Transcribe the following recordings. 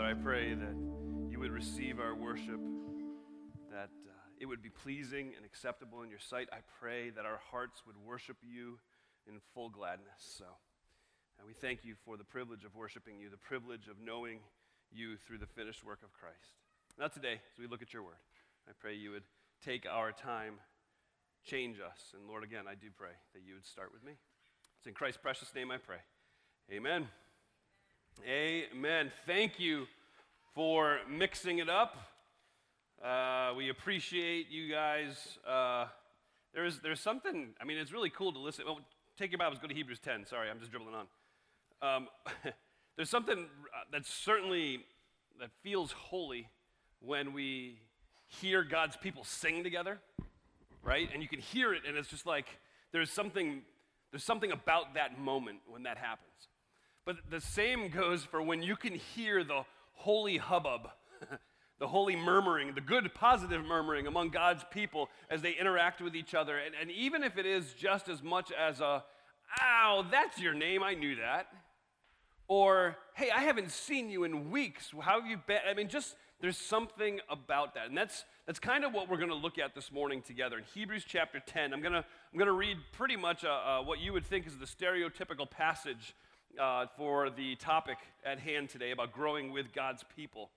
Father, I pray that you would receive our worship, that uh, it would be pleasing and acceptable in your sight. I pray that our hearts would worship you in full gladness. So, and we thank you for the privilege of worshiping you, the privilege of knowing you through the finished work of Christ. Now, today, as we look at your word, I pray you would take our time, change us. And Lord, again, I do pray that you would start with me. It's in Christ's precious name I pray. Amen. Amen. Thank you for mixing it up. Uh, we appreciate you guys. Uh, there's, there's something, I mean, it's really cool to listen. Well, take your Bibles, go to Hebrews 10. Sorry, I'm just dribbling on. Um, there's something uh, that's certainly, that feels holy when we hear God's people sing together, right? And you can hear it, and it's just like there's something, there's something about that moment when that happens. But the same goes for when you can hear the holy hubbub, the holy murmuring, the good positive murmuring among God's people as they interact with each other. And, and even if it is just as much as a, ow, that's your name, I knew that. Or, hey, I haven't seen you in weeks. How have you been? I mean, just there's something about that. And that's, that's kind of what we're going to look at this morning together. In Hebrews chapter 10, I'm going to I'm to read pretty much uh, uh, what you would think is the stereotypical passage uh, for the topic at hand today about growing with God's people.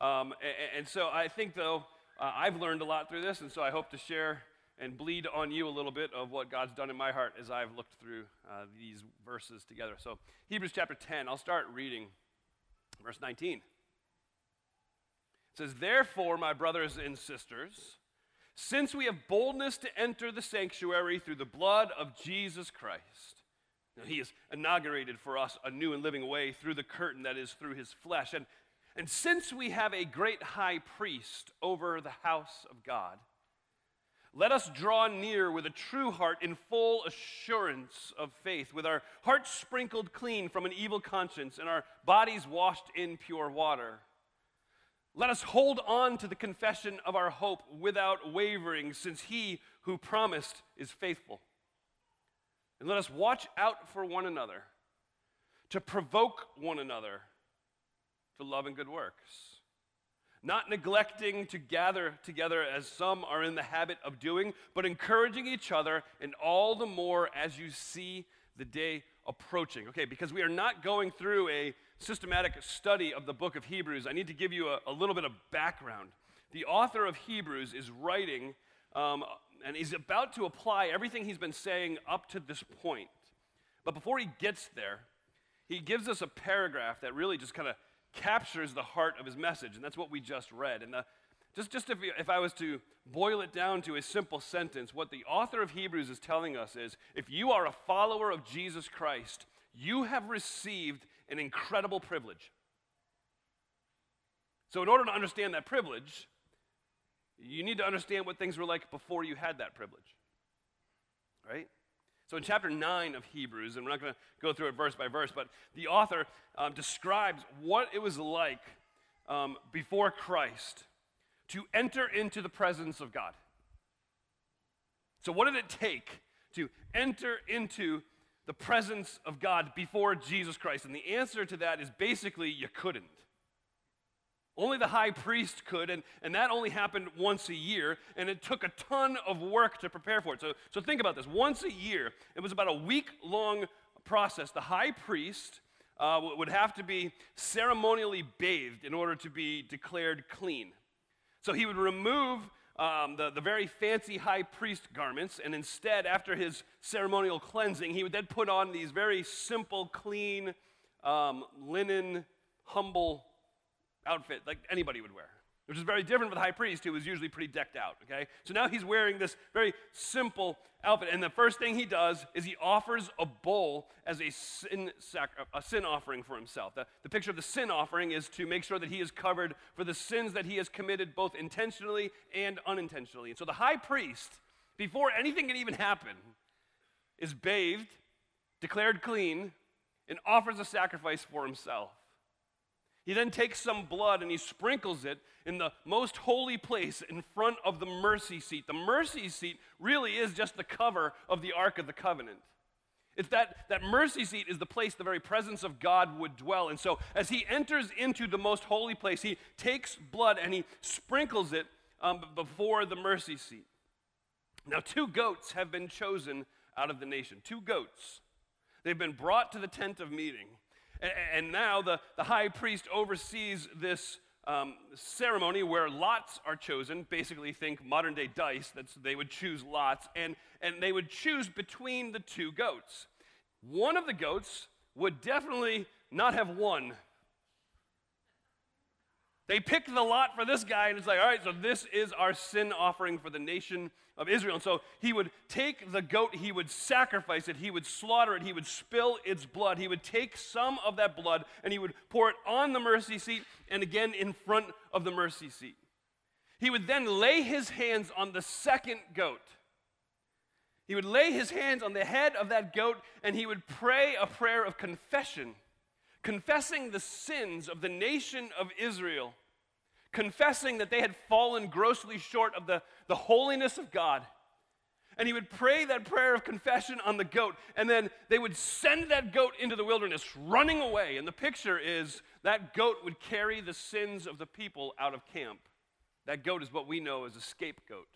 Um, and, and, so I think, though, uh, I've learned a lot through this, and so I hope to share and bleed on you a little bit of what God's done in my heart as I've looked through uh, these verses together. So, Hebrews chapter 10, I'll start reading verse 19. It says, Therefore, my brothers and sisters, since we have boldness to enter the sanctuary through the blood of Jesus Christ, he has inaugurated for us a new and living way through the curtain that is through his flesh. And, and since we have a great high priest over the house of God, let us draw near with a true heart in full assurance of faith, with our hearts sprinkled clean from an evil conscience and our bodies washed in pure water. Let us hold on to the confession of our hope without wavering, since he who promised is faithful. And let us watch out for one another, to provoke one another to love and good works, not neglecting to gather together as some are in the habit of doing, but encouraging each other, and all the more as you see the day approaching. Okay, because we are not going through a systematic study of the book of Hebrews, I need to give you a, a little bit of background. The author of Hebrews is writing um, and he's about to apply everything he's been saying up to this point. But before he gets there, he gives us a paragraph that really just kind of captures the heart of his message, and that's what we just read. And the, just, just if, if I was to boil it down to a simple sentence, what the author of Hebrews is telling us is if you are a follower of Jesus Christ, you have received an incredible privilege. So, in order to understand that privilege, you need to understand what things were like before you had that privilege. Right? So in chapter 9 of Hebrews, and we're not going to go through it verse by verse, but the author um, describes what it was like um, before Christ to enter into the presence of God. So, what did it take to enter into the presence of God before Jesus Christ? And the answer to that is basically you couldn't. Only the high priest could, and, and that only happened once a year, and it took a ton of work to prepare for it. So, so think about this. Once a year, it was about a week long process. The high priest uh, would have to be ceremonially bathed in order to be declared clean. So he would remove um, the, the very fancy high priest garments, and instead, after his ceremonial cleansing, he would then put on these very simple, clean, um, linen, humble outfit like anybody would wear, which is very different from the high priest who was usually pretty decked out, okay? So now he's wearing this very simple outfit. And the first thing he does is he offers a bull as a sin, sac- a sin offering for himself. The, the picture of the sin offering is to make sure that he is covered for the sins that he has committed both intentionally and unintentionally. And so the high priest, before anything can even happen, is bathed, declared clean, and offers a sacrifice for himself. He then takes some blood and he sprinkles it in the most holy place in front of the mercy seat. The mercy seat really is just the cover of the Ark of the Covenant. It's that, that mercy seat is the place the very presence of God would dwell. And so, as he enters into the most holy place, he takes blood and he sprinkles it um, before the mercy seat. Now, two goats have been chosen out of the nation. Two goats. They've been brought to the tent of meeting. And, now the, the high priest oversees this um, ceremony where lots are chosen. Basically, think modern day dice. That's, they would choose lots, and, and they would choose between the two goats. One of the goats would definitely not have won. They pick the lot for this guy, and it's like, all right, so this is our sin offering for the nation of Israel. And so he would take the goat, he would sacrifice it, he would slaughter it, he would spill its blood, he would take some of that blood, and he would pour it on the mercy seat and again in front of the mercy seat. He would then lay his hands on the second goat. He would lay his hands on the head of that goat and he would pray a prayer of confession confessing the sins of the nation of Israel, confessing that they had fallen grossly short of the, the holiness of God. And he would pray that prayer of confession on the goat, and then they would send that goat into the wilderness running away. And the picture is that goat would carry the sins of the people out of camp. That goat is what we know as a scapegoat.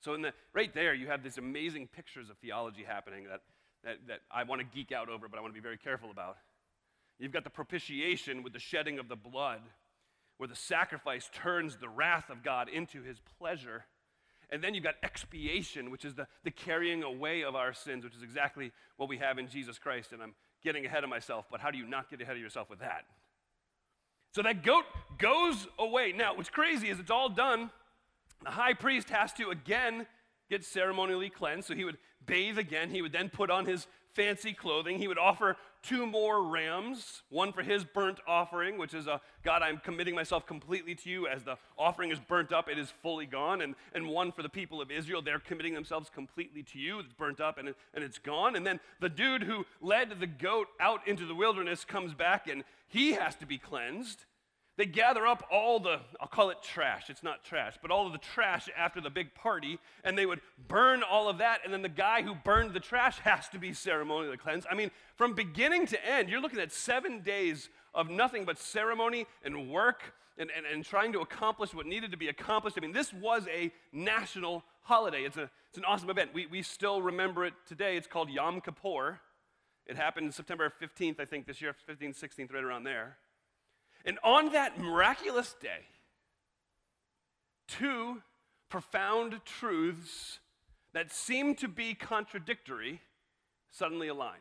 So, in the, right there, you have these amazing pictures of theology happening that that, that I want to geek out over, but I want to be very careful about. You've got the propitiation with the shedding of the blood, where the sacrifice turns the wrath of God into his pleasure. And then you've got expiation, which is the, the carrying away of our sins, which is exactly what we have in Jesus Christ. And I'm getting ahead of myself, but how do you not get ahead of yourself with that? So that goat goes away. Now, what's crazy is it's all done. The high priest has to again get ceremonially cleansed. So he would bathe again. He would then put on his fancy clothing. He would offer two more rams, one for his burnt offering, which is a God, I'm committing myself completely to you. As the offering is burnt up, it is fully gone. And, and one for the people of Israel, they're committing themselves completely to you. It's burnt up and, it, and it's gone. And then the dude who led the goat out into the wilderness comes back and he has to be cleansed. They gather up all the, I'll call it trash, it's not trash, but all of the trash after the big party, and they would burn all of that, and then the guy who burned the trash has to be ceremonially cleansed. I mean, from beginning to end, you're looking at seven days of nothing but ceremony and work and, and, and trying to accomplish what needed to be accomplished. I mean, this was a national holiday. It's, a, it's an awesome event. We, we still remember it today. It's called Yom Kippur. It happened September 15th, I think, this year, 15th, 16th, right around there. And on that miraculous day, two profound truths that seem to be contradictory suddenly align.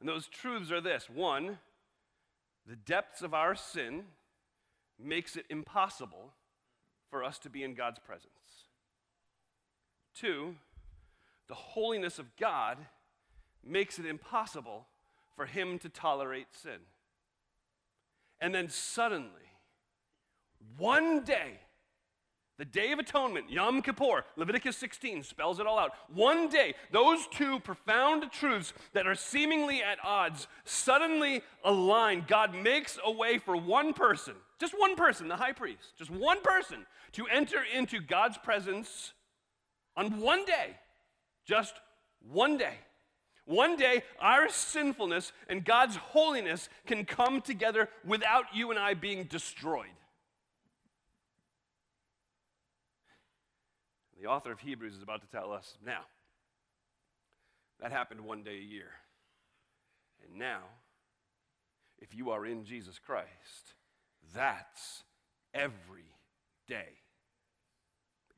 And those truths are this one, the depths of our sin makes it impossible for us to be in God's presence. Two, the holiness of God makes it impossible for him to tolerate sin. And then suddenly, one day, the Day of Atonement, Yom Kippur, Leviticus 16 spells it all out. One day, those two profound truths that are seemingly at odds suddenly align. God makes a way for one person, just one person, the high priest, just one person, to enter into God's presence on one day. Just one day. One day, our sinfulness and God's holiness can come together without you and I being destroyed. The author of Hebrews is about to tell us now. That happened one day a year. And now, if you are in Jesus Christ, that's every day.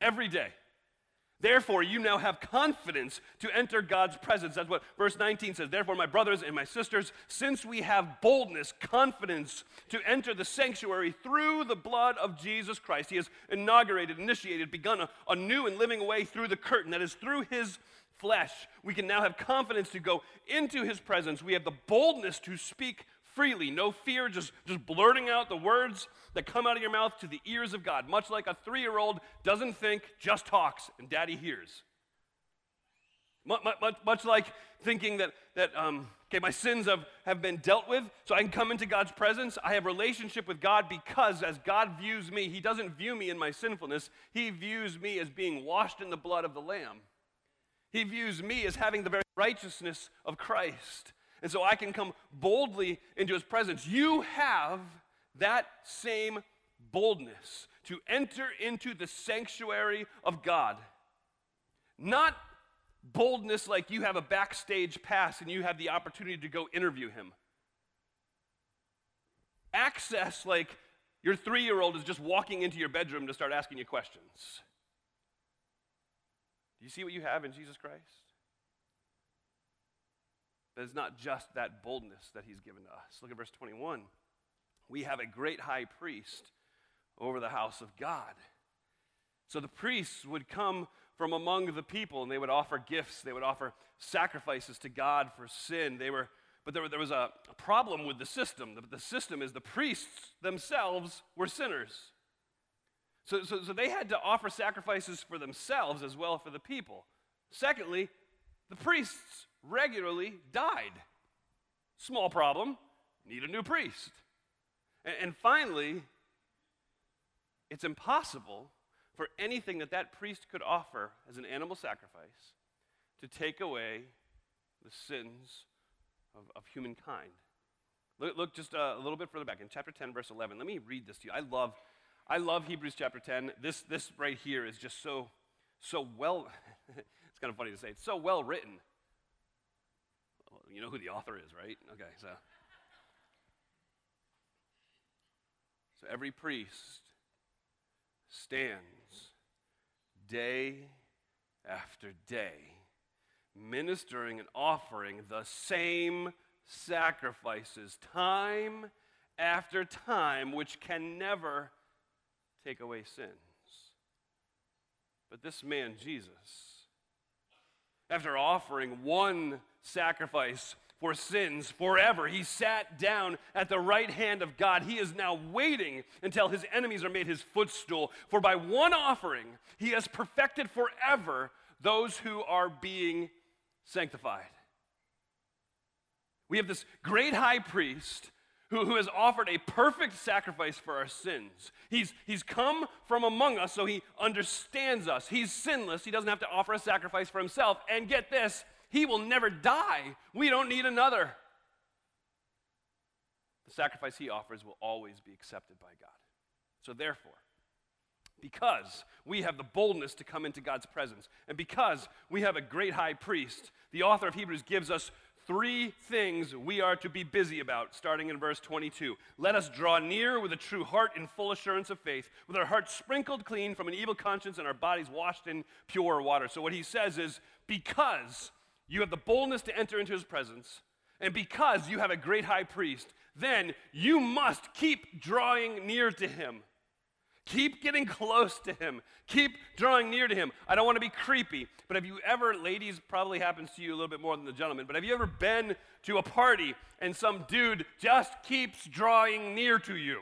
Every day. Therefore, you now have confidence to enter God's presence. That's what verse 19 says. Therefore, my brothers and my sisters, since we have boldness, confidence to enter the sanctuary through the blood of Jesus Christ, He has inaugurated, initiated, begun a, a new and living way through the curtain. That is through His flesh. We can now have confidence to go into His presence. We have the boldness to speak freely, no fear, just, just blurting out the words that come out of your mouth to the ears of God, much like a three year old doesn't think, just talks, and daddy hears. Much, like thinking that, that um, okay, my sins have, have been dealt with, so I can come into God's presence. I have relationship with God because as God views me, He doesn't view me in my sinfulness. He views me as being washed in the blood of the Lamb. He views me as having the very righteousness of Christ. And so I can come boldly into his presence. You have that same boldness to enter into the sanctuary of God. Not boldness like you have a backstage pass and you have the opportunity to go interview him. Access like your three year old is just walking into your bedroom to start asking you questions. Do you see what you have in Jesus Christ? But it's not just that boldness that he's given to us. Look at verse 21. We have a great high priest over the house of God. So the priests would come from among the people and they would offer gifts, they would offer sacrifices to God for sin. They were, but there, there was a, problem with the system. The, the system is the priests themselves were sinners. So, so, so they had to offer sacrifices for themselves as well for the people. Secondly, the priests regularly died. Small problem, need a new priest. And, and finally, it's impossible for anything that that priest could offer as an animal sacrifice to take away the sins of, of humankind. Look, look just a, a little bit further back in chapter 10, verse 11. Let me read this to you. I love, I love Hebrews chapter 10. This, this right here is just so, so well, it's kind of funny to say, it's so well written. You know who the author is, right? Okay, so. So every priest stands day after day, ministering and offering the same sacrifices time after time, which can never take away sins. But this man, Jesus, after offering one sacrifice for sins forever. He sat down at the right hand of God. He is now waiting until his enemies are made his footstool. For by one offering, he has perfected forever those who are being sanctified. We have this great high priest who, who has offered a perfect sacrifice for our sins. He's, he's come from among us, so he understands us. He's sinless. He doesn't have to offer a sacrifice for himself. And get this, he will never die. We don't need another. The sacrifice he offers will always be accepted by God. So, therefore, because we have the boldness to come into God's presence, and because we have a great high priest, the author of Hebrews gives us three things we are to be busy about, starting in verse 22. Let us draw near with a true heart in full assurance of faith, with our hearts sprinkled clean from an evil conscience and our bodies washed in pure water. So, what he says is, because you have the boldness to enter into his presence, and because you have a great high priest, then you must keep drawing near to him. Keep getting close to him. Keep drawing near to him. I don't want to be creepy, but have you ever, ladies, probably happens to you a little bit more than the gentlemen, but have you ever been to a party and some dude just keeps drawing near to you?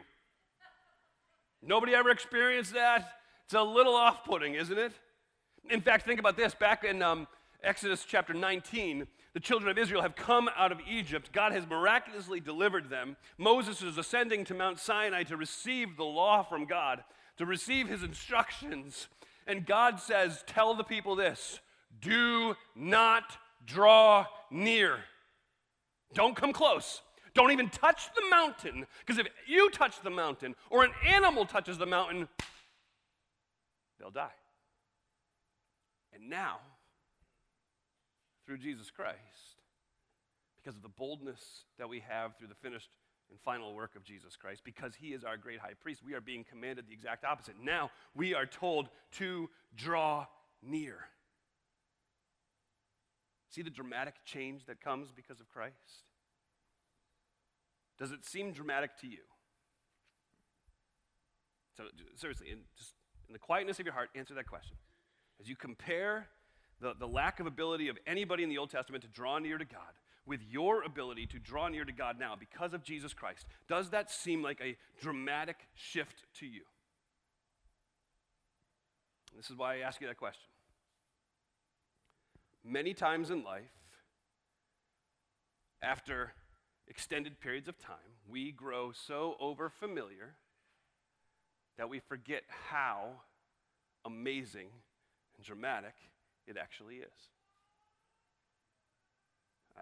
Nobody ever experienced that? It's a little off putting, isn't it? In fact, think about this. Back in um, Exodus chapter 19, the children of Israel have come out of Egypt. God has miraculously delivered them. Moses is ascending to Mount Sinai to receive the law from God, to receive his instructions. And God says, Tell the people this do not draw near. Don't come close. Don't even touch the mountain, because if you touch the mountain or an animal touches the mountain, they'll die. And now, through Jesus Christ, because of the boldness that we have through the finished and final work of Jesus Christ, because he is our great high priest, we are being commanded the exact opposite. Now we are told to draw near. See the dramatic change that comes because of Christ? Does it seem dramatic to you? So, seriously, in, just in the quietness of your heart, answer that question. As you compare the, the lack of ability of anybody in the Old Testament to draw near to God with your ability to draw near to God now because of Jesus Christ, does that seem like a dramatic shift to you? This is why I ask you that question. Many times in life, after extended periods of time, we grow so over familiar that we forget how amazing and dramatic it actually is.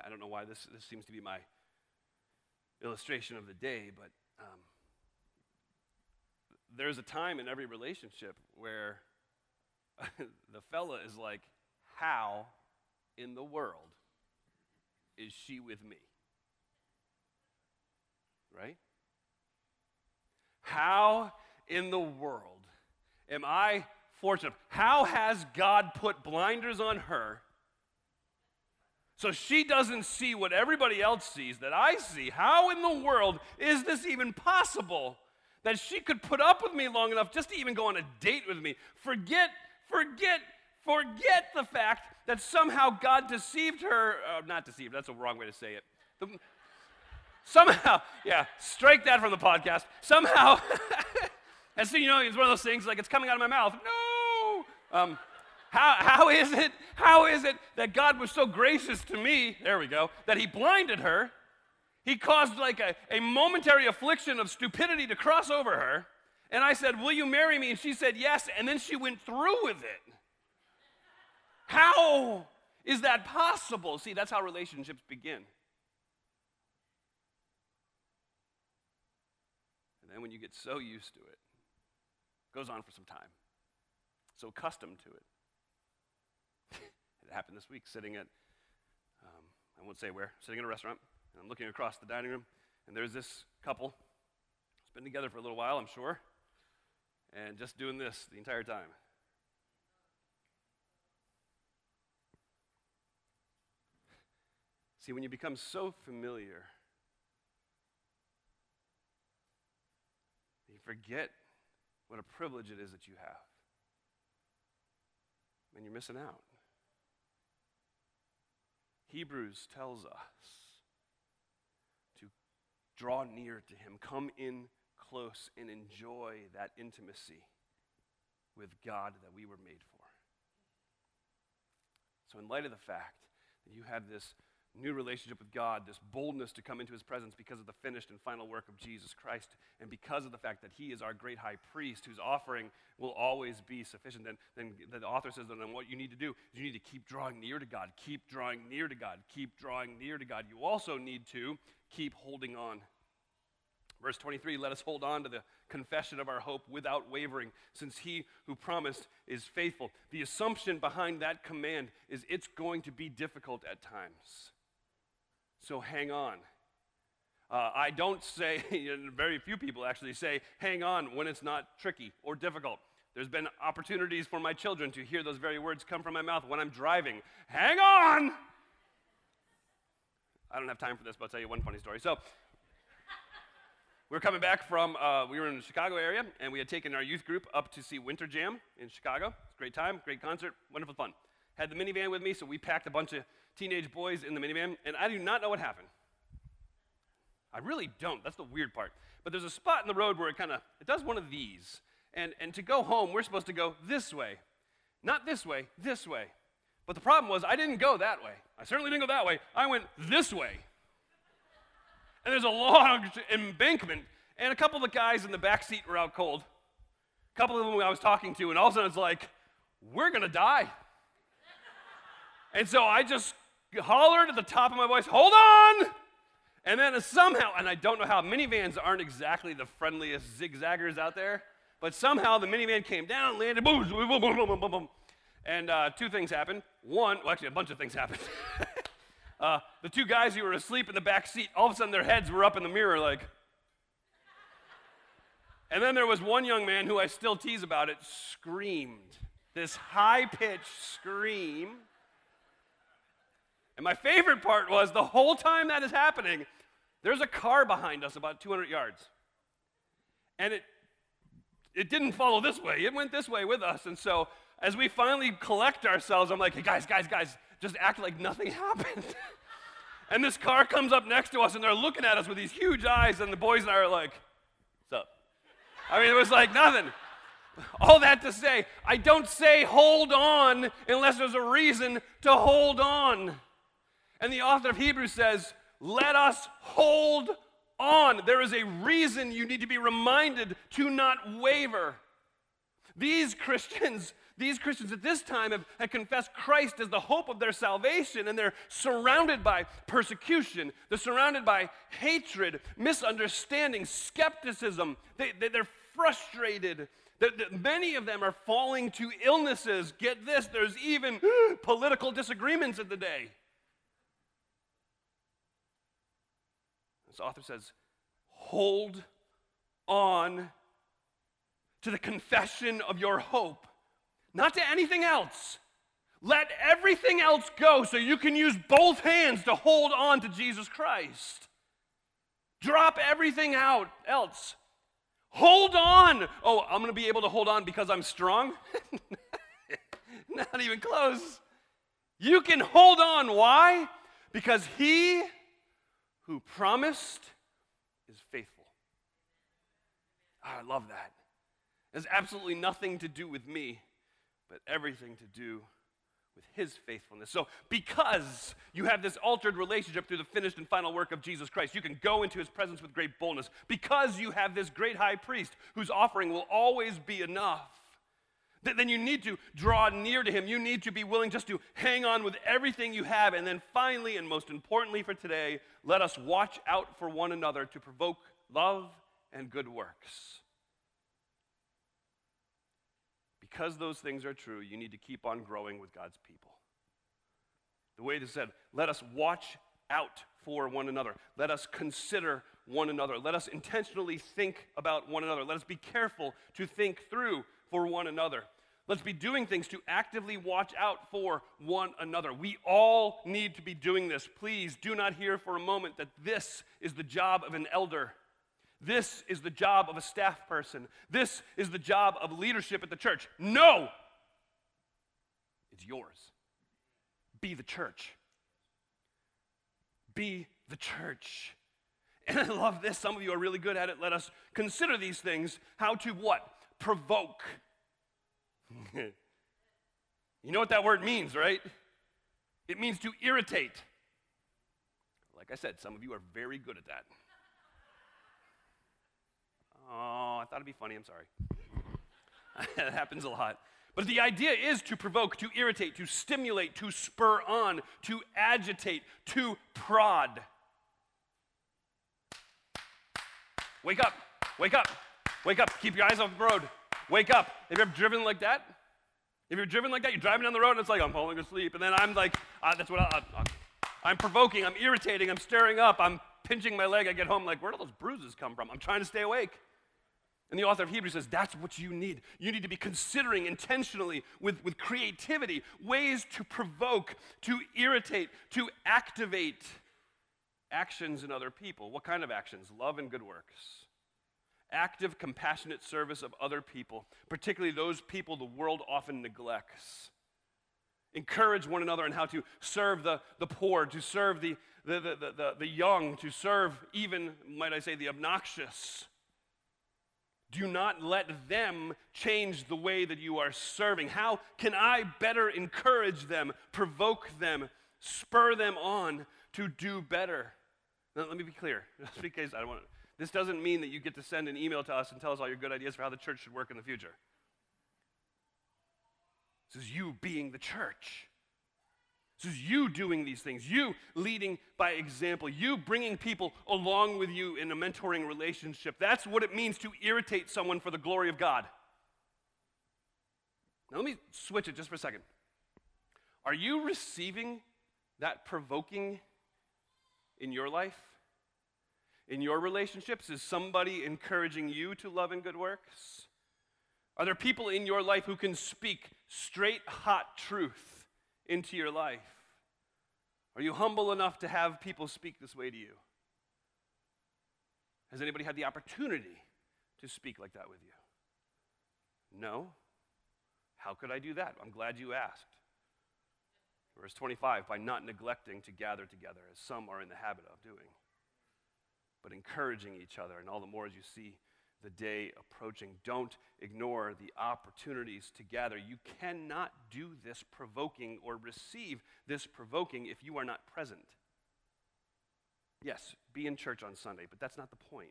I don't know why this, this seems to be my illustration of the day, but um, there's a time in every relationship where the fella is like, How in the world is she with me? Right? How in the world am I fortunate? How has God put blinders on her so she doesn't see what everybody else sees that I see? How in the world is this even possible? That she could put up with me long enough just to even go on a date with me. Forget, forget, forget the fact that somehow God deceived her. Uh, not deceived, that's a wrong way to say it. The, somehow, yeah, strike that from the podcast. Somehow, and so you know, it's one of those things like it's coming out of my mouth. No. Um, how, how is it? How is it that God was so gracious to me? There we go. That He blinded her. He caused like a, a momentary affliction of stupidity to cross over her. And I said, Will you marry me? And she said, Yes. And then she went through with it. How is that possible? See, that's how relationships begin. And then when you get so used to it, it goes on for some time, so accustomed to it. it happened this week, sitting at, um, I won't say where, sitting in a restaurant, and I'm looking across the dining room, and there's this couple. It's been together for a little while, I'm sure, and just doing this the entire time. See, when you become so familiar you forget what a privilege it is that you have. And you're missing out. Hebrews tells us to draw near to Him, come in close, and enjoy that intimacy with God that we were made for. So, in light of the fact that you have this new relationship with God, this boldness to come into his presence because of the finished and final work of Jesus Christ, and because of the fact that he is our great high priest whose offering will always be sufficient, then, then the author says then what you need to do is you need to keep drawing near to God, keep drawing near to God, keep drawing near to God. You also need to keep holding on. Verse 23 let us hold on to the confession of our hope without wavering, since he who promised is faithful. The assumption behind that command is it's going to be difficult at times. So hang on. Uh, I don't say, very few people actually say, hang on when it's not tricky or difficult. There's been opportunities for my children to hear those very words come from my mouth when I'm driving. Hang on! I don't have time for this, but I'll tell you one funny story. So, we were coming back from, uh, we were in the Chicago area, and we had taken our youth group up to see Winter Jam in Chicago. Great time, great concert, wonderful fun. Had the minivan with me, so we packed a bunch of teenage boys in the minivan, and I do not know what happened. I really don't. That's the weird part. But there's a spot in the road where it kind of it does one of these. And and to go home, we're supposed to go this way. Not this way, this way. But the problem was I didn't go that way. I certainly didn't go that way. I went this way. And there's a long embankment, and a couple of the guys in the back seat were out cold. A couple of them I was talking to, and all of a sudden it's like, we're gonna die. And so I just hollered at the top of my voice, hold on! And then somehow, and I don't know how, minivans aren't exactly the friendliest zigzaggers out there, but somehow the minivan came down, landed, boom, boom, boom, boom, boom, boom, boom. And uh, two things happened. One, well, actually, a bunch of things happened. uh, the two guys who were asleep in the back seat, all of a sudden their heads were up in the mirror, like. And then there was one young man who I still tease about it, screamed. This high pitched scream and my favorite part was the whole time that is happening, there's a car behind us about 200 yards. And it, it didn't follow this way, it went this way with us. And so as we finally collect ourselves, I'm like, hey, guys, guys, guys, just act like nothing happened. and this car comes up next to us, and they're looking at us with these huge eyes, and the boys and I are like, what's up? I mean, it was like nothing. All that to say, I don't say hold on unless there's a reason to hold on. And the author of Hebrews says, let us hold on. There is a reason you need to be reminded to not waver. These Christians, These Christians at this time have, have confessed Christ as the hope of their salvation, and they're surrounded by persecution. They're surrounded by hatred, misunderstanding, skepticism. They, they, they're frustrated. many of them are falling to illnesses. Get this, there's even political disagreements in the day. Author says, hold on to the confession of your hope, not to anything else. Let everything else go so you can use both hands to hold on to Jesus Christ. Drop everything out else. Hold on. Oh, I'm going to be able to hold on because I'm strong? Not even close. You can hold on. Why? Because he who promised is faithful. Oh, I love that. It has absolutely nothing to do with me, but everything to do with his faithfulness. So, because you have this altered relationship through the finished and final work of Jesus Christ, you can go into his presence with great boldness. Because you have this great high priest whose offering will always be enough, then you need to draw near to him. You need to be willing just to hang on with everything you have. And then finally, and most importantly for today, let us watch out for one another to provoke love and good works. Because those things are true, you need to keep on growing with God's people. The way it is said, let us watch out for one another. Let us consider one another. Let us intentionally think about one another. Let us be careful to think through for one another. Let's be doing things to actively watch out for one another. We all need to be doing this. Please do not hear for a moment that this is the job of an elder. This is the job of a staff person. This is the job of leadership at the church. No! It's yours. Be the church. Be the church. I love this. Some of you are really good at it. Let us consider these things. How to what? Provoke. you know what that word means, right? It means to irritate. Like I said, some of you are very good at that. Oh, I thought it'd be funny. I'm sorry. that happens a lot. But the idea is to provoke, to irritate, to stimulate, to spur on, to agitate, to prod. Wake up, wake up, wake up. Keep your eyes off the road. Wake up. Have you ever driven like that? If you're driven like that, you're driving down the road and it's like, I'm falling asleep. And then I'm like, uh, that's what I, I'm provoking, I'm irritating, I'm stirring up, I'm pinching my leg. I get home like, where do those bruises come from? I'm trying to stay awake. And the author of Hebrews says that's what you need. You need to be considering intentionally with, with creativity ways to provoke, to irritate, to activate actions in other people. What kind of actions? Love and good works. Active, compassionate service of other people, particularly those people the world often neglects. Encourage one another in how to serve the, the poor, to serve the, the, the, the, the young, to serve even, might I say, the obnoxious do not let them change the way that you are serving. How can I better encourage them, provoke them, spur them on to do better? Now, let me be clear, because I don't want this doesn't mean that you get to send an email to us and tell us all your good ideas for how the church should work in the future. This is you being the church. This is you doing these things, you leading by example, you bringing people along with you in a mentoring relationship. That's what it means to irritate someone for the glory of God. Now, let me switch it just for a second. Are you receiving that provoking in your life? In your relationships? Is somebody encouraging you to love and good works? Are there people in your life who can speak straight, hot truth? into your life? Are you humble enough to have people speak this way to you? Has anybody had the opportunity to speak like that with you? No? How could I do that? I'm glad you asked. Verse 25, by not neglecting to gather together, as some are in the habit of doing, but encouraging each other, and all the more as you see the day approaching. Don't ignore the opportunities to gather. You cannot do this provoking or receive this provoking if you are not present. Yes, be in church on Sunday, but that's not the point.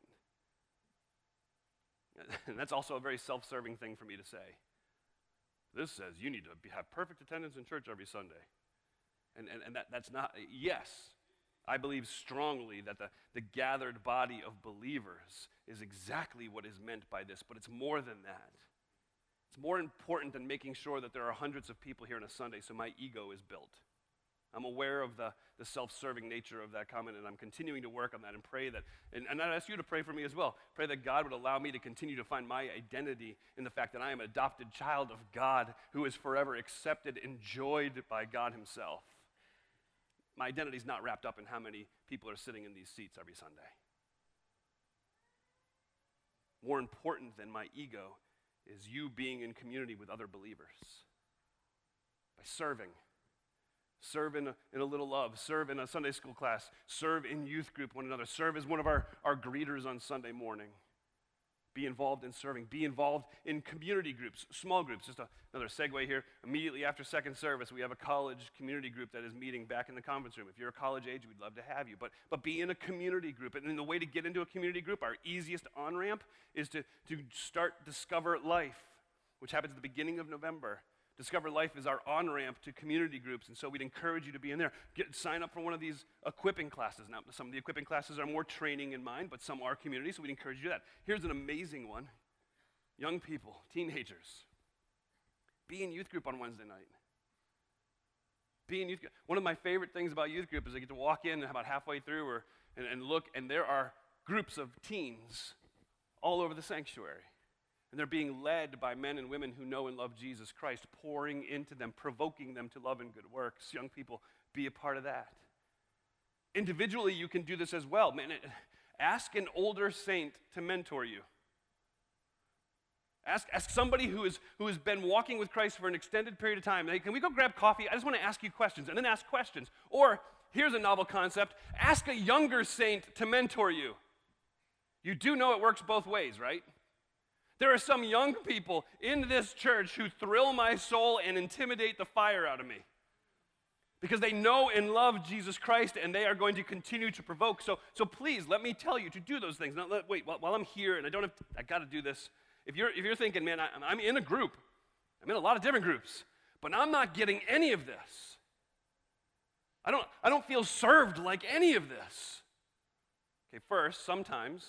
And that's also a very self serving thing for me to say. This says you need to have perfect attendance in church every Sunday. And, and, and that, that's not, yes, I believe strongly that the, the gathered body of believers is exactly what is meant by this, but it's more than that. It's more important than making sure that there are hundreds of people here on a Sunday so my ego is built. I'm aware of the, the self serving nature of that comment, and I'm continuing to work on that and pray that. And, and I ask you to pray for me as well. Pray that God would allow me to continue to find my identity in the fact that I am an adopted child of God who is forever accepted, enjoyed by God Himself. My identity is not wrapped up in how many people are sitting in these seats every Sunday. More important than my ego is you being in community with other believers. By serving. Serve in a, in a little love, serve in a Sunday school class, serve in youth group one another, serve as one of our, our greeters on Sunday morning. Be involved in serving. Be involved in community groups, small groups. Just a, another segue here. Immediately after second service, we have a college community group that is meeting back in the conference room. If you're a college age, we'd love to have you. But, but be in a community group. And the way to get into a community group, our easiest on ramp, is to, to start Discover Life, which happens at the beginning of November. Discover Life is our on ramp to community groups, and so we'd encourage you to be in there. Get, sign up for one of these equipping classes. Now, some of the equipping classes are more training in mind, but some are community, so we'd encourage you to that. Here's an amazing one young people, teenagers. Be in youth group on Wednesday night. Be in youth group. One of my favorite things about youth group is I get to walk in about halfway through or, and, and look, and there are groups of teens all over the sanctuary. And they're being led by men and women who know and love Jesus Christ, pouring into them, provoking them to love and good works. Young people, be a part of that. Individually, you can do this as well. Man, ask an older saint to mentor you. Ask, ask somebody who, is, who has been walking with Christ for an extended period of time. Hey, can we go grab coffee? I just want to ask you questions, and then ask questions. Or, here's a novel concept ask a younger saint to mentor you. You do know it works both ways, right? There are some young people in this church who thrill my soul and intimidate the fire out of me because they know and love Jesus Christ and they are going to continue to provoke. So, so please let me tell you to do those things. Now, let, wait, while, while, I'm here and I don't have, to, I got to do this. If you're, if you're thinking, man, I, I'm in a group, I'm in a lot of different groups, but I'm not getting any of this. I don't, I don't feel served like any of this. Okay, first, sometimes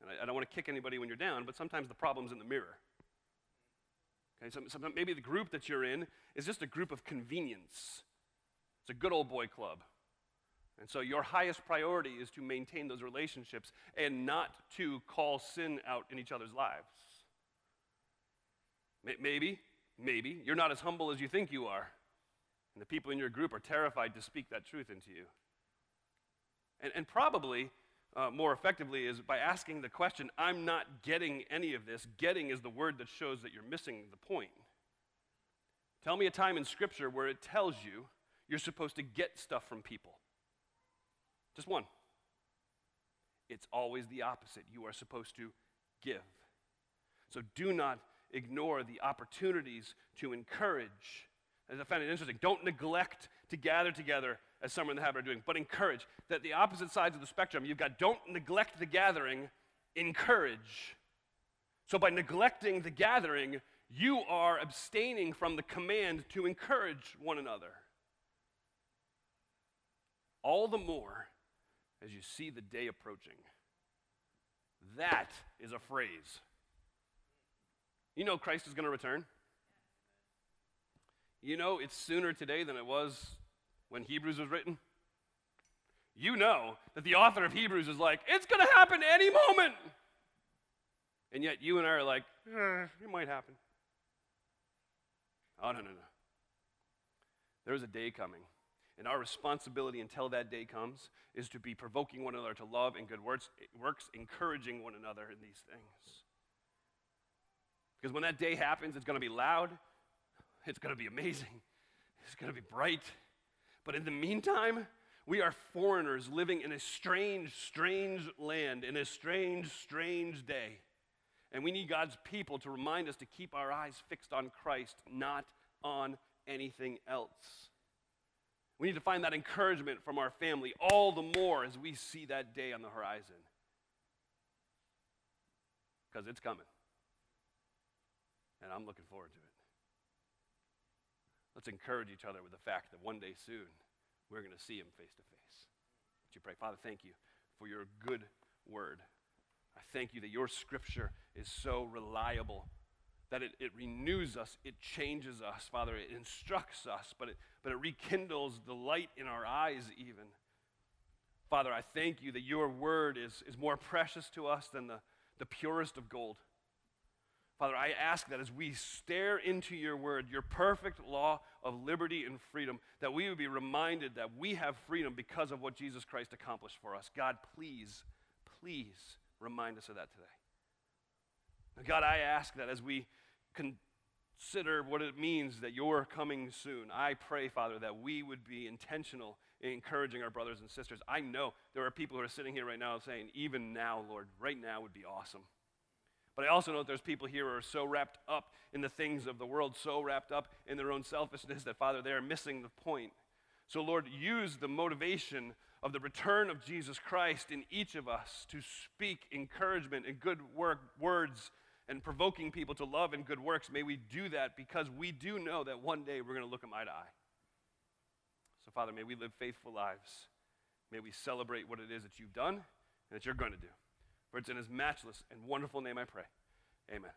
and I, I don't want to kick anybody when you're down, but sometimes the problem's in the mirror. Okay, so, so maybe the group that you're in is just a group of convenience. It's a good old boy club. And so your highest priority is to maintain those relationships and not to call sin out in each other's lives. Maybe, maybe you're not as humble as you think you are. And the people in your group are terrified to speak that truth into you. And, and probably uh, more effectively is by asking the question, I'm not getting any of this. Getting is the word that shows that you're missing the point. Tell me a time in Scripture where it tells you you're supposed to get stuff from people. Just one. It's always the opposite. You are supposed to give. So do not ignore the opportunities to encourage. As I find it interesting, don't neglect to gather together as some are in the habit of doing, but encourage. That the opposite sides of the spectrum, you've got don't neglect the gathering, encourage. So by neglecting the gathering, you are abstaining from the command to encourage one another. All the more as you see the day approaching. That is a phrase. You know Christ is going to return. You know it's sooner today than it was when Hebrews was written? You know that the author of Hebrews is like, it's going to happen any moment. And yet you and I are like, eh, it might happen. Oh, no, no, no. There's a day coming. And our responsibility until that day comes is to be provoking one another to love and good works, works encouraging one another in these things. Because when that day happens, it's going to be loud, it's going to be amazing, it's going to be bright, but in the meantime, we are foreigners living in a strange, strange land, in a strange, strange day. And we need God's people to remind us to keep our eyes fixed on Christ, not on anything else. We need to find that encouragement from our family all the more as we see that day on the horizon. Because it's coming. And I'm looking forward to it. Let's encourage each other with the fact that one day soon we're going to see him face to face. Would you pray? Father, thank you for your good word. I thank you that your scripture is so reliable that it, it renews us, it changes us, Father, it instructs us, but it, but it rekindles the light in our eyes, even. Father, I thank you that your word is, is more precious to us than the, the purest of gold. Father, I ask that as we stare into your word, your perfect law of liberty and freedom, that we would be reminded that we have freedom because of what Jesus Christ accomplished for us. God, please, please remind us of that today. God, I ask that as we consider what it means that you're coming soon, I pray, Father, that we would be intentional in encouraging our brothers and sisters. I know there are people who are sitting here right now saying, even now, Lord, right now would be awesome. But I also know that there's people here who are so wrapped up in the things of the world, so wrapped up in their own selfishness that, Father, they are missing the point. So, Lord, use the motivation of the return of Jesus Christ in each of us to speak encouragement and good work, words and provoking people to love and good works, may we do that because we do know that one day we're going to look them eye to eye. So, Father, may we live faithful lives. May we celebrate what it is that you've done and that you're going to do. For it's in his matchless and wonderful name I pray. Amen.